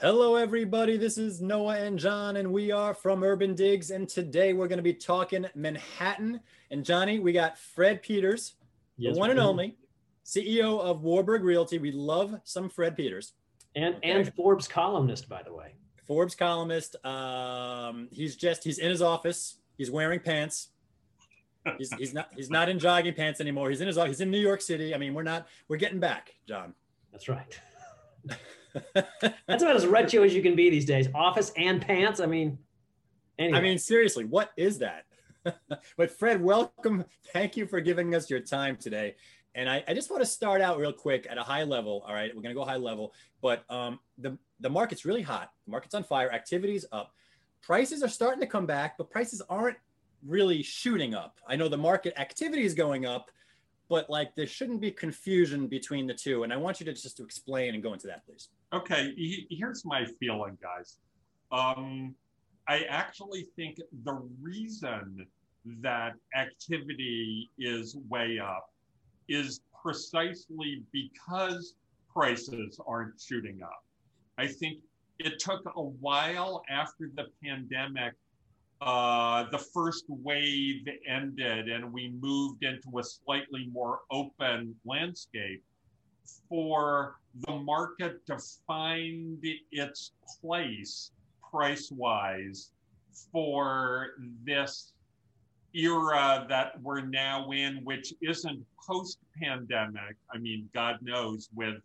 Hello, everybody. This is Noah and John, and we are from Urban Digs. And today we're going to be talking Manhattan. And Johnny, we got Fred Peters, Yes, the one and only CEO of Warburg Realty. We love some Fred Peters, and and Forbes columnist, by the way. Forbes columnist. Um, he's just he's in his office. He's wearing pants. He's, he's not he's not in jogging pants anymore. He's in his office. he's in New York City. I mean, we're not we're getting back, John. That's right. That's about as retro as you can be these days. Office and pants. I mean, anyway. I mean, seriously, what is that? but Fred, welcome. Thank you for giving us your time today. And I, I just want to start out real quick at a high level. All right, we're going to go high level, but um, the the market's really hot. The market's on fire. Activity's up. Prices are starting to come back, but prices aren't really shooting up. I know the market activity is going up, but like there shouldn't be confusion between the two. And I want you to just to explain and go into that, please. Okay, here's my feeling, guys. Um, I actually think the reason that activity is way up is precisely because prices aren't shooting up. I think it took a while after the pandemic, uh, the first wave ended, and we moved into a slightly more open landscape for the market to find its place price wise for this era that we're now in, which isn't post pandemic. I mean, God knows, with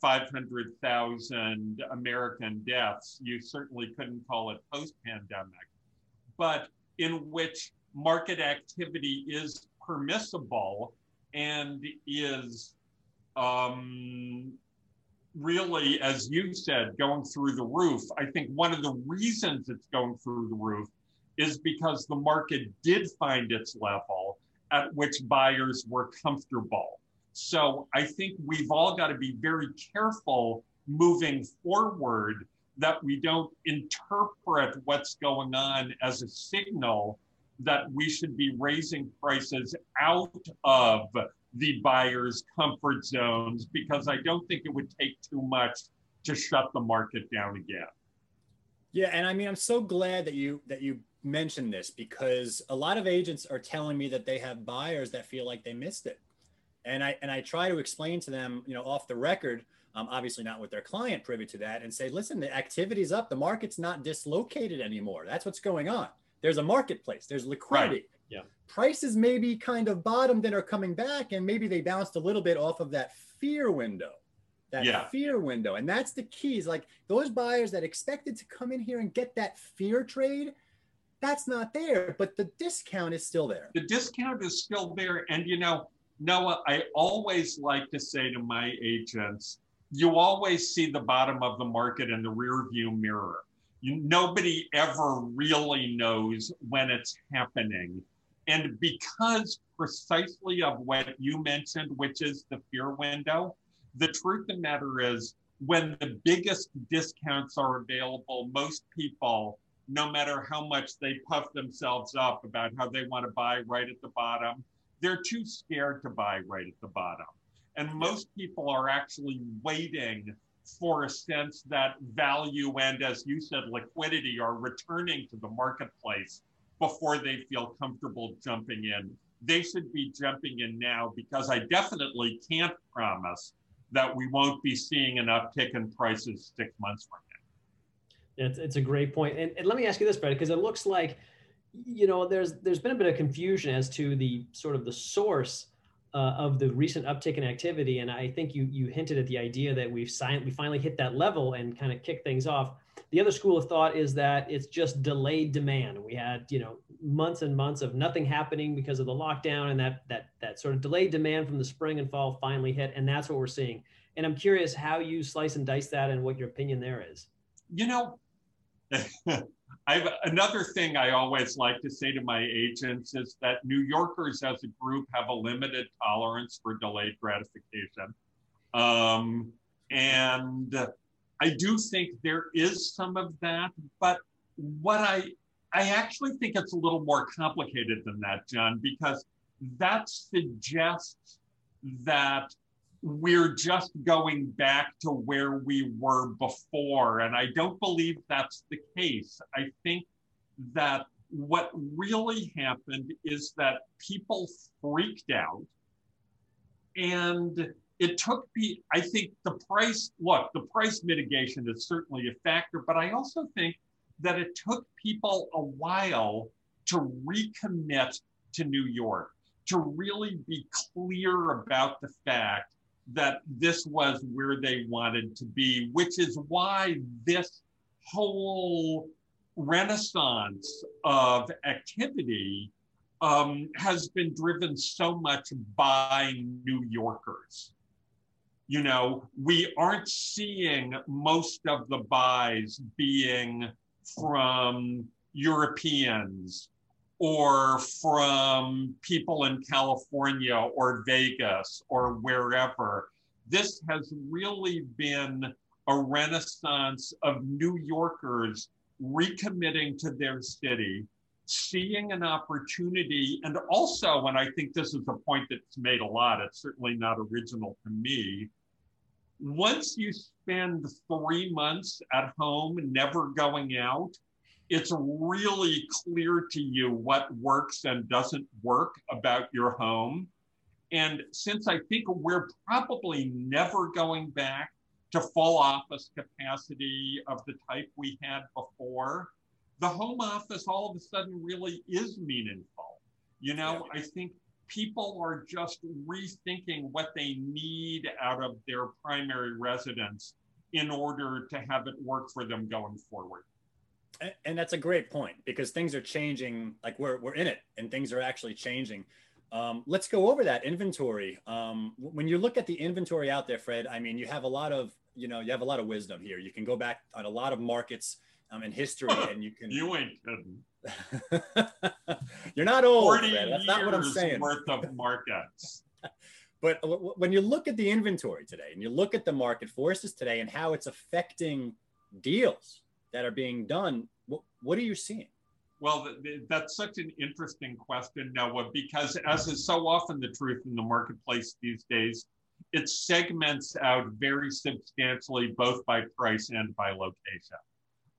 500,000 American deaths, you certainly couldn't call it post pandemic, but in which market activity is permissible and is um, really, as you said, going through the roof. I think one of the reasons it's going through the roof is because the market did find its level at which buyers were comfortable. So I think we've all got to be very careful moving forward that we don't interpret what's going on as a signal that we should be raising prices out of the buyer's comfort zones because I don't think it would take too much to shut the market down again. Yeah, and I mean, I'm so glad that you that you mentioned this because a lot of agents are telling me that they have buyers that feel like they missed it, and I and I try to explain to them, you know, off the record, um, obviously not with their client privy to that, and say, listen, the activity's up, the market's not dislocated anymore. That's what's going on. There's a marketplace. There's liquidity. Right. Yeah. Prices maybe kind of bottomed and are coming back, and maybe they bounced a little bit off of that fear window that Yeah. fear window. And that's the keys. Like those buyers that expected to come in here and get that fear trade, that's not there, but the discount is still there. the discount is still there. And you know, Noah, I always like to say to my agents, you always see the bottom of the market in the rear view mirror. You, nobody ever really knows when it's happening. And because precisely of what you mentioned, which is the fear window, the truth of the matter is when the biggest discounts are available, most people no matter how much they puff themselves up about how they want to buy right at the bottom, they're too scared to buy right at the bottom. And most people are actually waiting for a sense that value and, as you said, liquidity are returning to the marketplace before they feel comfortable jumping in. They should be jumping in now because I definitely can't promise that we won't be seeing an uptick in prices six months from now. It's, it's a great point. And, and let me ask you this, Brad, because it looks like, you know, there's there's been a bit of confusion as to the sort of the source uh, of the recent uptick in activity. And I think you you hinted at the idea that we've signed, we finally hit that level and kind of kicked things off. The other school of thought is that it's just delayed demand. We had, you know, months and months of nothing happening because of the lockdown, and that that that sort of delayed demand from the spring and fall finally hit, and that's what we're seeing. And I'm curious how you slice and dice that, and what your opinion there is. you know, I've another thing I always like to say to my agents is that New Yorkers as a group have a limited tolerance for delayed gratification. Um, and I do think there is some of that, but what I I actually think it's a little more complicated than that, John, because that suggests that we're just going back to where we were before. And I don't believe that's the case. I think that what really happened is that people freaked out and it took me i think the price look the price mitigation is certainly a factor but i also think that it took people a while to recommit to new york to really be clear about the fact that this was where they wanted to be which is why this whole renaissance of activity um, has been driven so much by New Yorkers. You know, we aren't seeing most of the buys being from Europeans or from people in California or Vegas or wherever. This has really been a renaissance of New Yorkers recommitting to their city, seeing an opportunity, and also, and I think this is a point that's made a lot, it's certainly not original to me. Once you spend three months at home, never going out, it's really clear to you what works and doesn't work about your home. And since I think we're probably never going back to full office capacity of the type we had before, the home office all of a sudden really is meaningful. You know, I think people are just rethinking what they need out of their primary residence in order to have it work for them going forward. And that's a great point because things are changing. Like we're, we're in it and things are actually changing. Um, let's go over that inventory. Um, when you look at the inventory out there, Fred, I mean, you have a lot of, you know, you have a lot of wisdom here. You can go back on a lot of markets um, in history, and you can. you ain't you're not old. Fred. That's not what I'm saying. worth of markets. But when you look at the inventory today, and you look at the market forces today, and how it's affecting deals that are being done, what, what are you seeing? Well, th- th- that's such an interesting question, Noah, because as is so often the truth in the marketplace these days, it segments out very substantially both by price and by location.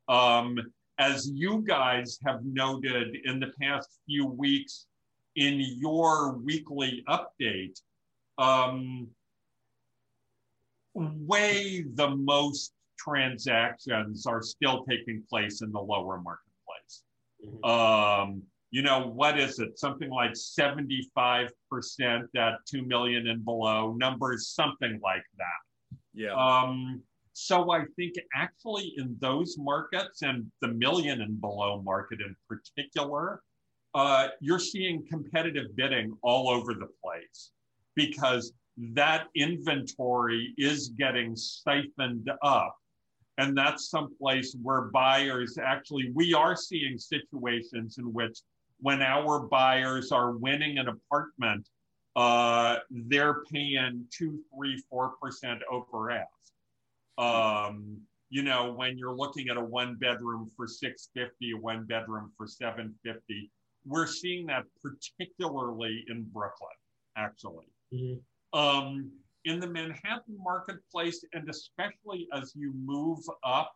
Um, as you guys have noted in the past few weeks in your weekly update, um, way the most transactions are still taking place in the lower marketplace. Um, you know, what is it? Something like 75% at 2 million and below, numbers, something like that. Yeah. Um, so I think actually in those markets and the million and below market in particular, uh, you're seeing competitive bidding all over the place because that inventory is getting siphoned up. And that's someplace where buyers actually, we are seeing situations in which when our buyers are winning an apartment, uh, they're paying two, three, four percent over ask. Um, you know, when you're looking at a one bedroom for 650, a one bedroom for 750, we're seeing that particularly in Brooklyn, actually. Mhm. Um, in the Manhattan marketplace, and especially as you move up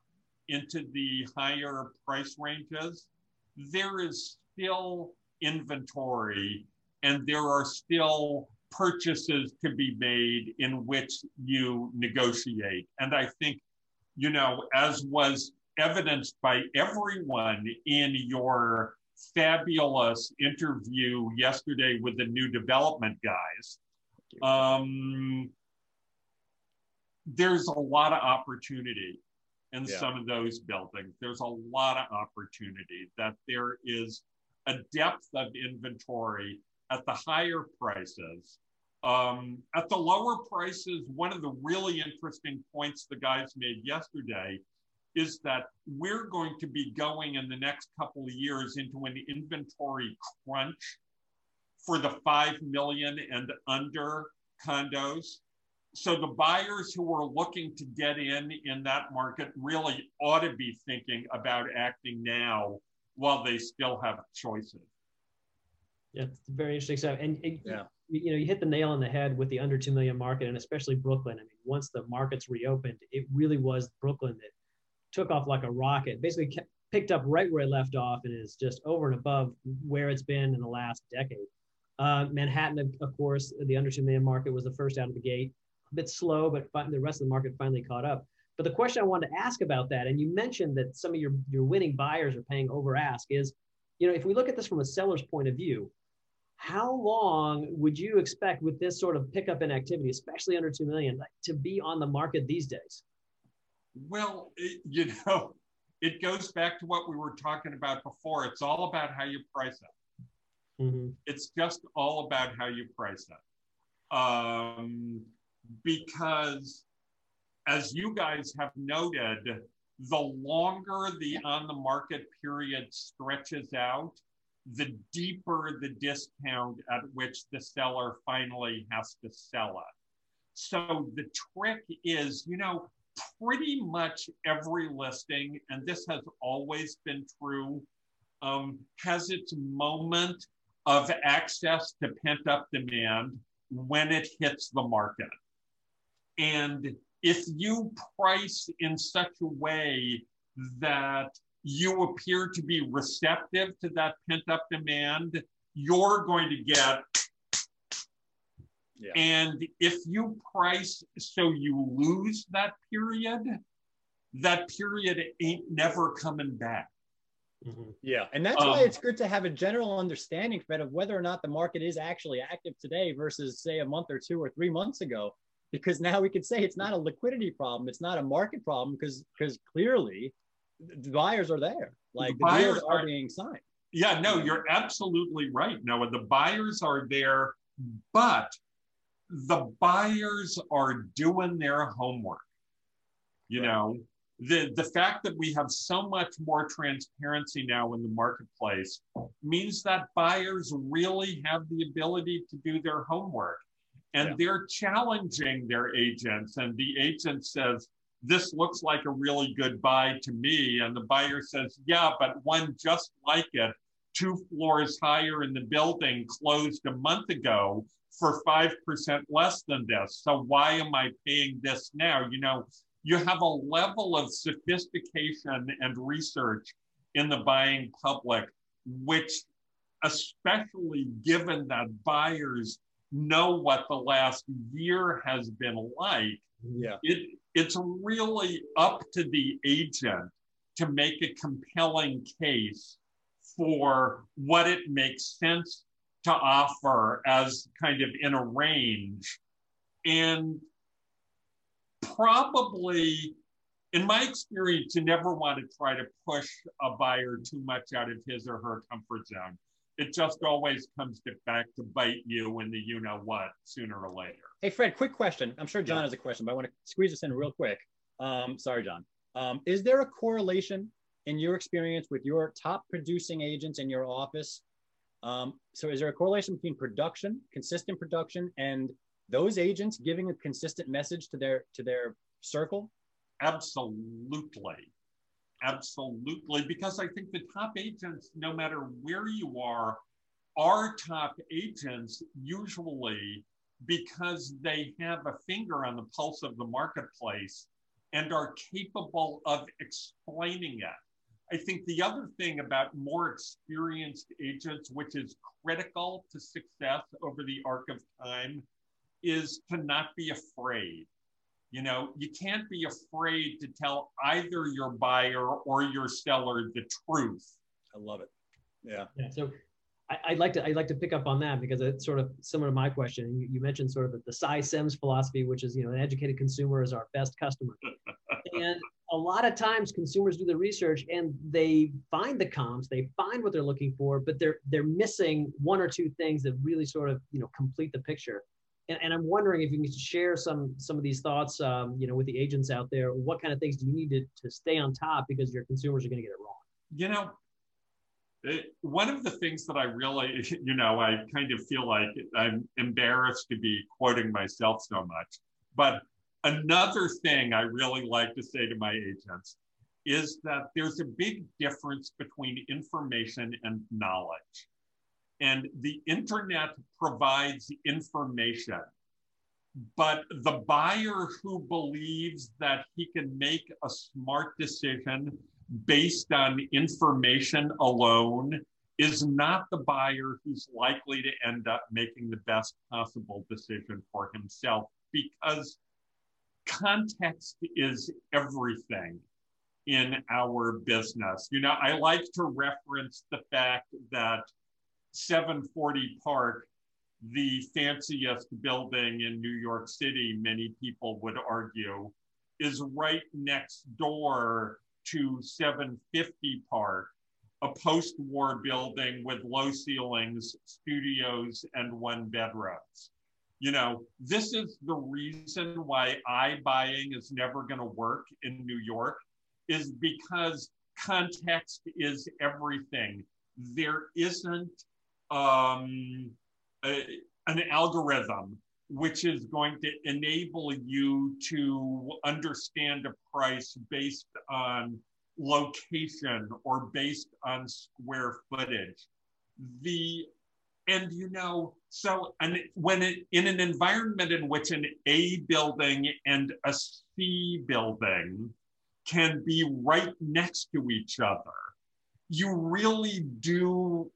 into the higher price ranges, there is still inventory and there are still purchases to be made in which you negotiate. And I think, you know, as was evidenced by everyone in your fabulous interview yesterday with the new development guys, um, there's a lot of opportunity in Yeah. some of those buildings. There's a lot of opportunity that there is a depth of inventory at the higher prices. Um, at the lower prices, one of the really interesting points the guys made yesterday is that we're going to be going in the next couple of years into an inventory crunch for the 5 million and under condos. So the buyers who are looking to get in in that market really ought to be thinking about acting now while they still have choices. Yeah, it's very interesting stuff. And it- Yeah. you know, you hit the nail on the head with the under 2 million market and especially Brooklyn. I mean, once the markets reopened, it really was Brooklyn that took off like a rocket, basically kept, picked up right where it left off and is just over and above where it's been in the last decade. Uh, Manhattan, of course, the under 2 million market was the first out of the gate. A bit slow, but the rest of the market finally caught up. But the question I wanted to ask about that, and you mentioned that some of your, your winning buyers are paying over ask, is, you know, if we look at this from a seller's point of view, how long would you expect with this sort of pickup in activity, especially under 2 million, to be on the market these days? Well, it, you know, it goes back to what we were talking about before. It's all about how you price it. Mm-hmm. It's just all about how you price it. Um, because, as you guys have noted, the longer the on the market period stretches out, the deeper the discount at which the seller finally has to sell it. So the trick is, you know, pretty much every listing, and this has always been true, um, has its moment of access to pent up demand when it hits the market. And if you price in such a way that you appear to be receptive to that pent up demand, you're going to get. Yeah. And if you price so you lose that period, that period ain't never coming back. Mm-hmm. Yeah, and that's um, why it's good to have a general understanding, Fred, of whether or not the market is actually active today versus, say, a month or two or three months ago. Because now we could say it's not a liquidity problem, it's not a market problem, because because clearly the buyers are there. Like the, the deals are, are being signed. Yeah, no, you're absolutely right, Noah. The buyers are there, but the buyers are doing their homework. You know, the, the fact that we have so much more transparency now in the marketplace means that buyers really have the ability to do their homework and yeah. they're challenging their agents and the agent says this looks like a really good buy to me. And the buyer says, yeah, but one just like it, two floors higher in the building, closed a month ago for 5% less than this. So why am I paying this now? You know, you have a level of sophistication and research in the buying public, which, especially given that buyers know what the last year has been like, yeah. it it's really up to the agent to make a compelling case for what it makes sense to offer as kind of in a range. And probably, in my experience, you never want to try to push a buyer too much out of his or her comfort zone. It just always comes back to bite you in the you know what sooner or later. Hey, Fred, quick question. I'm sure John yeah. has a question, but I want to squeeze this in real quick. Um, sorry, John. Um, is there a correlation in your experience with your top producing agents in your office? Um, so, is there a correlation between production, consistent production, and those agents giving a consistent message to their to their circle? Absolutely, absolutely. Because I think the top agents, no matter where you are, are top agents usually because they have a finger on the pulse of the marketplace and are capable of explaining it. I think the other thing about more experienced agents, which is critical to success over the arc of time, is to not be afraid. You know, you can't be afraid to tell either your buyer or your seller the truth. I love it. Yeah. yeah so I, would like to I'd like to pick up on that because it's sort of similar to my question. You, you mentioned sort of the, the Sy Syms philosophy, which is you know an educated consumer is our best customer. and a lot of times consumers do the research and they find the comps, they find what they're looking for, but they're they're missing one or two things that really sort of you know complete the picture. And, and I'm wondering if you can share some some of these thoughts, um, you know, with the agents out there. What kind of things do you need to, to stay on top because your consumers are going to get it wrong? You know, it, one of the things that I really, you know, I kind of feel like I'm embarrassed to be quoting myself so much. But another thing I really like to say to my agents is that there's a big difference between information and knowledge. And the internet provides information. But the buyer who believes that he can make a smart decision based on information alone is not the buyer who's likely to end up making the best possible decision for himself because context is everything in our business. You know, I like to reference the fact that 740 Park, the fanciest building in New York City, many people would argue, is right next door to 750 Park, a post war building with low ceilings, studios, and one bedrooms you know, this is the reason why iBuying is never going to work in New York, is because context is everything. There isn't um, a, an algorithm which is going to enable you to understand a price based on location or based on square footage. The and you know, so and when it, in an environment in which an A building and a C building can be right next to each other, you really do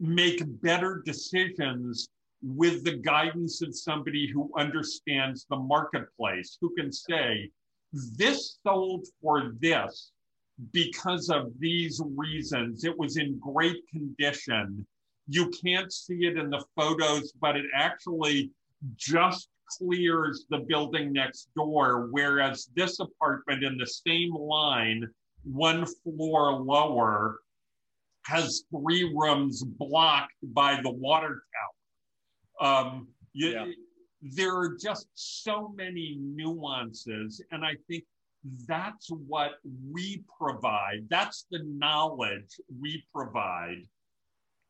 make better decisions with the guidance of somebody who understands the marketplace, who can say, this sold for this because of these reasons. It was in great condition you can't see it in the photos, but it actually just clears the building next door. Whereas this apartment in the same line, one floor lower, has three rooms blocked by the water tower. Um, you, yeah. There are just so many nuances. And I think that's what we provide. That's the knowledge we provide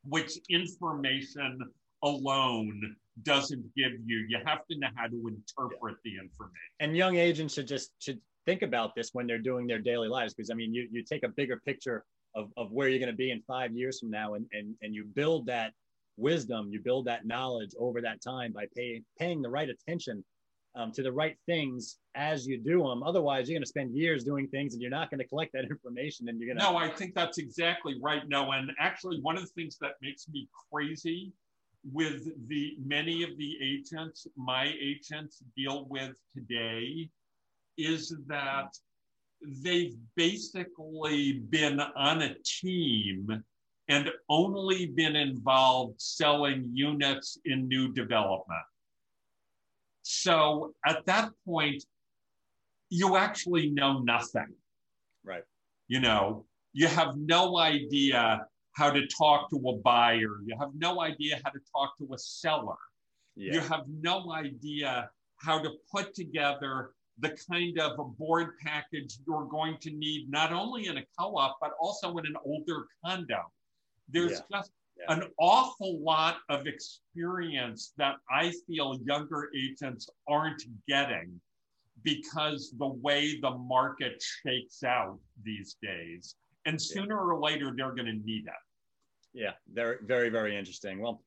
which information alone doesn't give you. You have to know how to interpret yeah. the information. And young agents should just should think about this when they're doing their daily lives because I mean you you take a bigger picture of, of where you're going to be in five years from now and, and and you build that wisdom, you build that knowledge over that time by paying paying the right attention um, to the right things as you do them. Otherwise, you're going to spend years doing things and you're not going to collect that information. And you're going to. No, I think that's exactly right. No, and actually, one of the things that makes me crazy with the many of the agents my agents deal with today is that they've basically been on a team and only been involved selling units in new development. So at that point, you actually know nothing. Right. You know, you have no idea how to talk to a buyer. You have no idea how to talk to a seller. Yeah. You have no idea how to put together the kind of a board package you're going to need, not only in a co op, but also in an older condo. There's yeah. just yeah. an awful lot of experience that I feel younger agents aren't getting because the way the market shakes out these days. And sooner yeah. or later, they're going to need it. Yeah, very, very, very interesting. Well,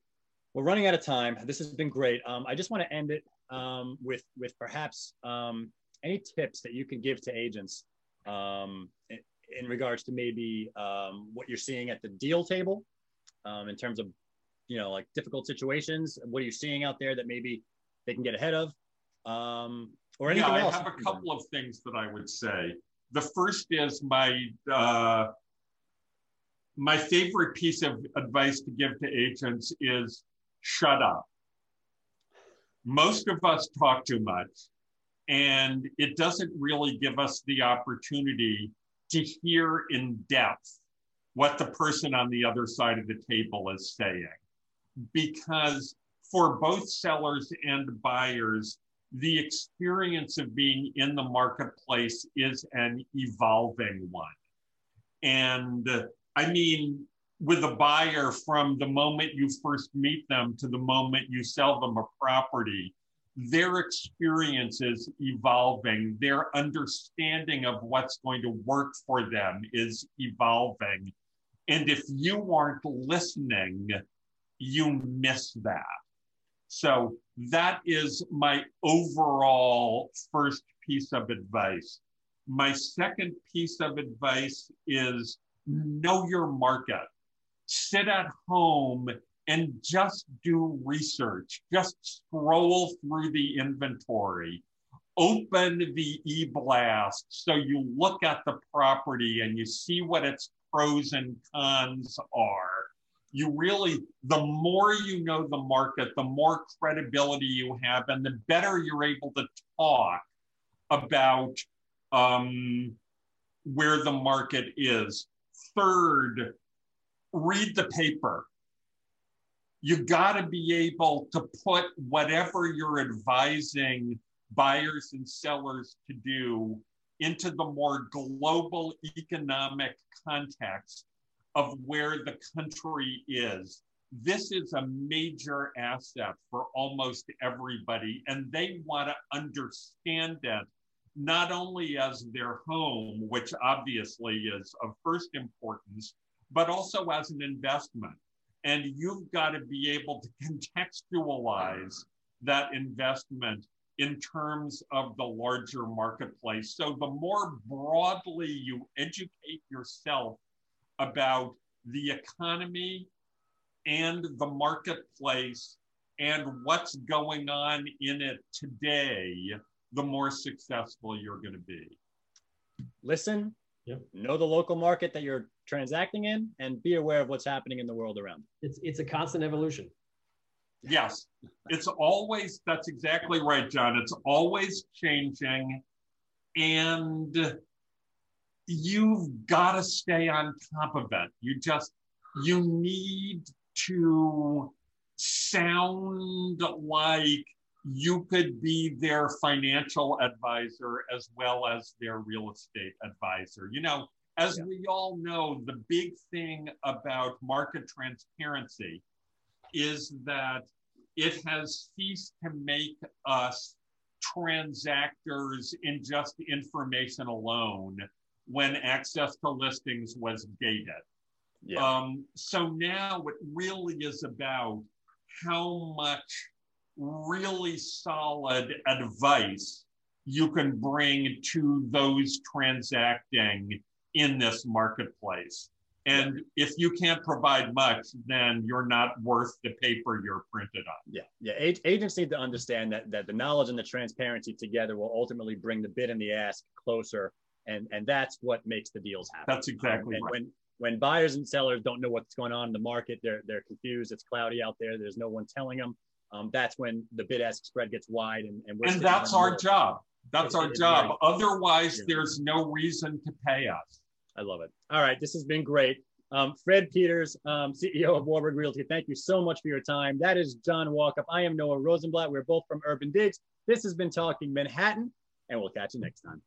we're running out of time. This has been great. Um, I just want to end it um, with with perhaps um, any tips that you can give to agents um, in, in, regards to maybe um, what you're seeing at the deal table um, in terms of you know like difficult situations what are you seeing out there that maybe they can get ahead of um, or anything yeah, else? i have a couple of things that i would say. The first is my uh, my favorite piece of advice to give to agents is shut up. Most of us talk too much and it doesn't really give us the opportunity to hear in depth what the person on the other side of the table is saying. Because for both sellers and buyers, the experience of being in the marketplace is an evolving one. And I mean, with a buyer, from the moment you first meet them to the moment you sell them a property, their experiences evolving. Their understanding of what's going to work for them is evolving And if you aren't listening, you miss that. So that is my overall first piece of advice. My second piece of advice is know your market. Sit at home and just do research. Just scroll through the inventory. Open the e-blast so you look at the property and you see what its pros and cons are. You really, the more you know the market, the more credibility you have, and the better you're able to talk about um, where the market is. Third, read the paper. You got to be able to put whatever you're advising buyers and sellers to do into the more global economic context of where the country is. This is a major asset for almost everybody, and they want to understand it not only as their home, which obviously is of first importance, but also as an investment. And you've got to be able to contextualize that investment in terms of the larger marketplace. So the more broadly you educate yourself about the economy and the marketplace and what's going on in it today, the more successful you're going to be. Listen, yep. know the local market that you're transacting in, and be aware of what's happening in the world around. It's it's a constant evolution. Yes, it's always that's exactly right, John. It's always changing, and you've got to stay on top of it. You just you need to sound like you could be their financial advisor as well as their real estate advisor. You know, as yeah. we all know, the big thing about market transparency is that it has ceased to make us transactors in just information alone when access to listings was gated. Yeah. Um, so now it really is about how much really solid advice you can bring to those transacting in this marketplace. And yeah. if you can't provide much, then you're not worth the paper you're printed on. Yeah, yeah. agents need to understand that that the knowledge and the transparency together will ultimately bring the bid and the ask closer, and and that's what makes the deals happen. That's exactly um, right. When when buyers and sellers don't know what's going on in the market, they're they're confused. It's cloudy out there. There's no one telling them um, that's when the bid ask spread gets wide and and, and that's our more. job that's our job very, otherwise yeah. there's no reason to pay us i love it. All right this has been great. Um, fred peters um, ceo of warburg realty thank you so much for your time. That is john walkup. I am noah rosenblatt. We're both from urban digs. This has been talking manhattan and we'll catch you next time